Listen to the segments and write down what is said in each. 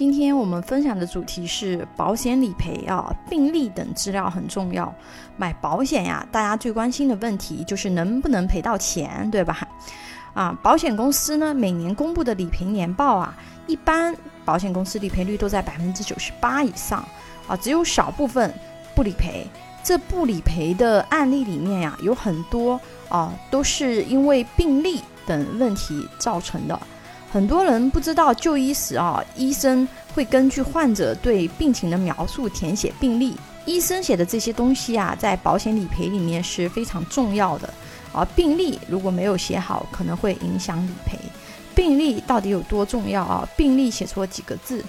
今天我们分享的主题是保险理赔啊，病历等资料很重要。买保险呀，大家最关心的问题就是能不能赔到钱，对吧？啊，保险公司呢每年公布的理赔年报啊，一般保险公司理赔率都在百分之九十八以上啊，只有少部分不理赔。这不理赔的案例里面呀，有很多啊都是因为病历等问题造成的。很多人不知道就医时啊，医生会根据患者对病情的描述填写病历。医生写的这些东西啊，在保险理赔里面是非常重要的。而病历如果没有写好，可能会影响理赔。病历到底有多重要啊？病历写错几个字，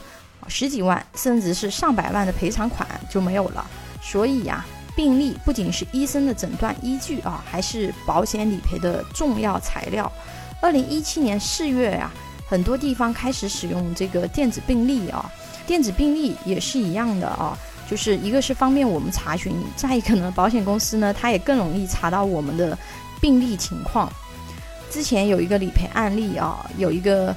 十几万甚至是上百万的赔偿款就没有了。所以呀，病历不仅是医生的诊断依据啊，还是保险理赔的重要材料。二零一七年四月呀。很多地方开始使用这个电子病历啊，电子病历也是一样的啊，就是一个是方便我们查询，再一个呢，保险公司呢，它也更容易查到我们的病历情况。之前有一个理赔案例啊，有一个。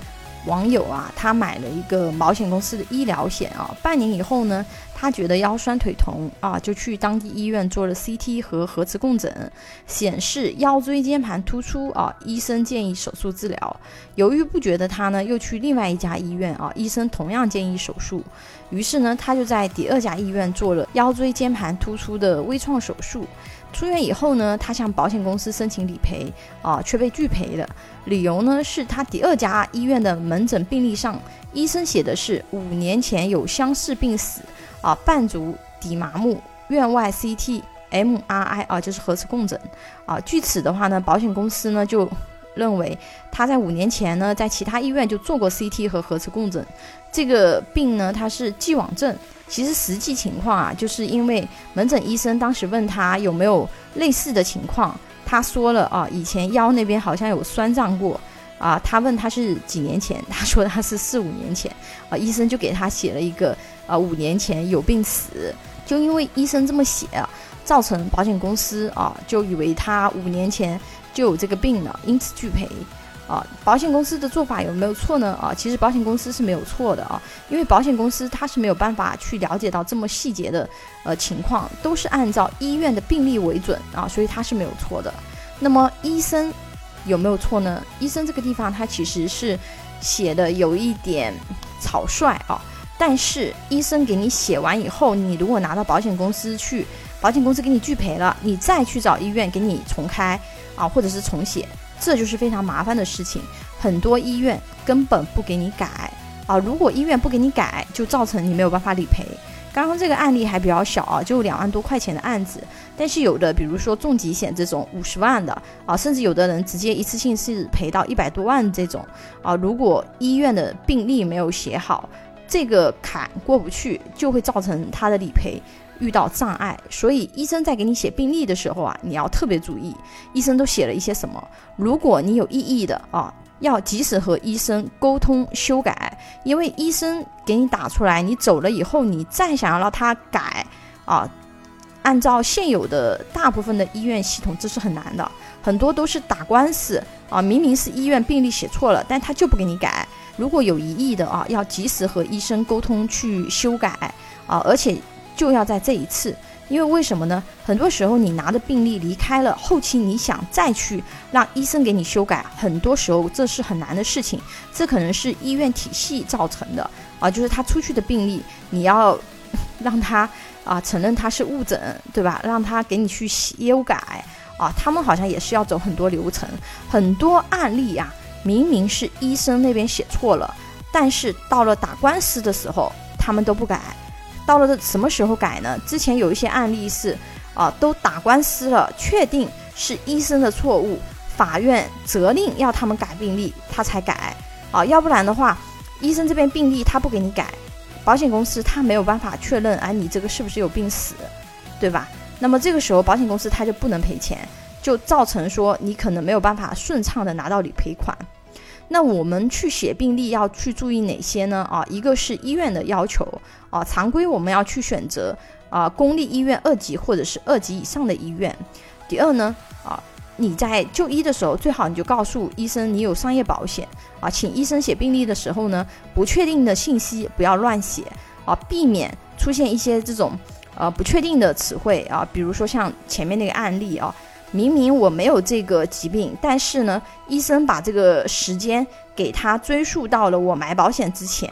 网友啊，他买了一个保险公司的医疗险啊，半年以后呢，他觉得腰酸腿疼啊，就去当地医院做了 CT 和核磁共振，显示腰椎间盘突出啊，医生建议手术治疗。犹豫不决的他呢，又去另外一家医院啊，医生同样建议手术，于是呢，他就在第二家医院做了腰椎间盘突出的微创手术。出院以后呢，他向保险公司申请理赔啊，却被拒赔了。理由呢是他第二家医院的门诊病历上，医生写的是五年前有相似病史啊，半足底麻木，院外 CT、MRI 啊，就是核磁共振啊。据此的话呢，保险公司呢就认为他在五年前呢在其他医院就做过 CT 和核磁共振，这个病呢它是既往症。其实实际情况啊，就是因为门诊医生当时问他有没有类似的情况，他说了啊，以前腰那边好像有酸胀过啊。他问他是几年前，他说他是四五年前啊。医生就给他写了一个啊，五年前有病死。就因为医生这么写，造成保险公司啊就以为他五年前就有这个病了，因此拒赔。啊，保险公司的做法有没有错呢？啊，其实保险公司是没有错的啊，因为保险公司它是没有办法去了解到这么细节的呃情况，都是按照医院的病历为准啊，所以它是没有错的。那么医生有没有错呢？医生这个地方他其实是写的有一点草率啊，但是医生给你写完以后，你如果拿到保险公司去，保险公司给你拒赔了，你再去找医院给你重开啊，或者是重写。这就是非常麻烦的事情，很多医院根本不给你改啊！如果医院不给你改，就造成你没有办法理赔。刚刚这个案例还比较小啊，就两万多块钱的案子，但是有的，比如说重疾险这种五十万的啊，甚至有的人直接一次性是赔到一百多万这种啊，如果医院的病历没有写好，这个坎过不去，就会造成他的理赔。遇到障碍，所以医生在给你写病历的时候啊，你要特别注意，医生都写了一些什么。如果你有异议的啊，要及时和医生沟通修改，因为医生给你打出来，你走了以后，你再想要让他改啊，按照现有的大部分的医院系统，这是很难的，很多都是打官司啊，明明是医院病历写错了，但他就不给你改。如果有疑义的啊，要及时和医生沟通去修改啊，而且。就要在这一次，因为为什么呢？很多时候你拿着病历离开了，后期你想再去让医生给你修改，很多时候这是很难的事情。这可能是医院体系造成的啊，就是他出去的病历，你要让他啊承认他是误诊，对吧？让他给你去修改啊，他们好像也是要走很多流程，很多案例呀，明明是医生那边写错了，但是到了打官司的时候，他们都不改。到了什么时候改呢？之前有一些案例是，啊，都打官司了，确定是医生的错误，法院责令要他们改病历，他才改，啊，要不然的话，医生这边病历他不给你改，保险公司他没有办法确认，哎，你这个是不是有病史，对吧？那么这个时候保险公司他就不能赔钱，就造成说你可能没有办法顺畅的拿到理赔款。那我们去写病历要去注意哪些呢？啊，一个是医院的要求啊，常规我们要去选择啊公立医院二级或者是二级以上的医院。第二呢，啊，你在就医的时候，最好你就告诉医生你有商业保险啊，请医生写病历的时候呢，不确定的信息不要乱写啊，避免出现一些这种呃不确定的词汇啊，比如说像前面那个案例啊，明明我没有这个疾病，但是呢，医生把这个时间给他追溯到了我买保险之前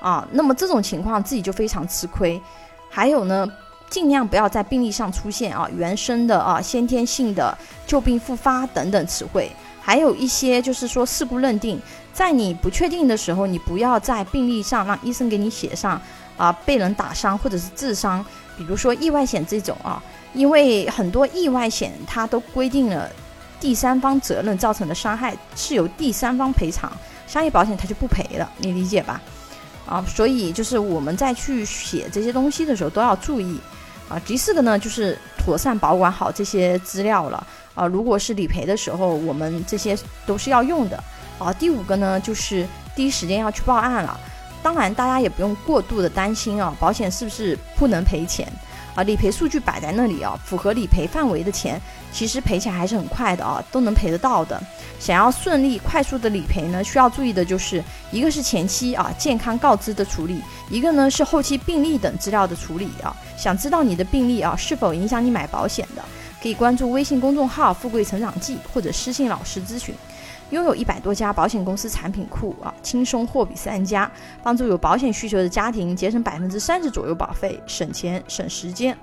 啊，那么这种情况自己就非常吃亏。还有呢。尽量不要在病历上出现啊原生的啊先天性的旧病复发等等词汇，还有一些就是说事故认定，在你不确定的时候，你不要在病历上让医生给你写上啊被人打伤或者是致伤，比如说意外险这种啊，因为很多意外险它都规定了第三方责任造成的伤害是由第三方赔偿，商业保险它就不赔了，你理解吧？啊，所以就是我们在去写这些东西的时候都要注意。啊，第四个呢，就是妥善保管好这些资料了。啊，如果是理赔的时候，我们这些都是要用的。啊，第五个呢，就是第一时间要去报案了。当然，大家也不用过度的担心啊，保险是不是不能赔钱？啊，理赔数据摆在那里啊，符合理赔范围的钱，其实赔起来还是很快的啊，都能赔得到的。想要顺利快速的理赔呢，需要注意的就是一个是前期啊健康告知的处理，一个呢是后期病历等资料的处理啊。想知道你的病历啊是否影响你买保险的，可以关注微信公众号“富贵成长记”或者私信老师咨询。拥有一百多家保险公司产品库啊，轻松货比三家，帮助有保险需求的家庭节省百分之三十左右保费，省钱省时间。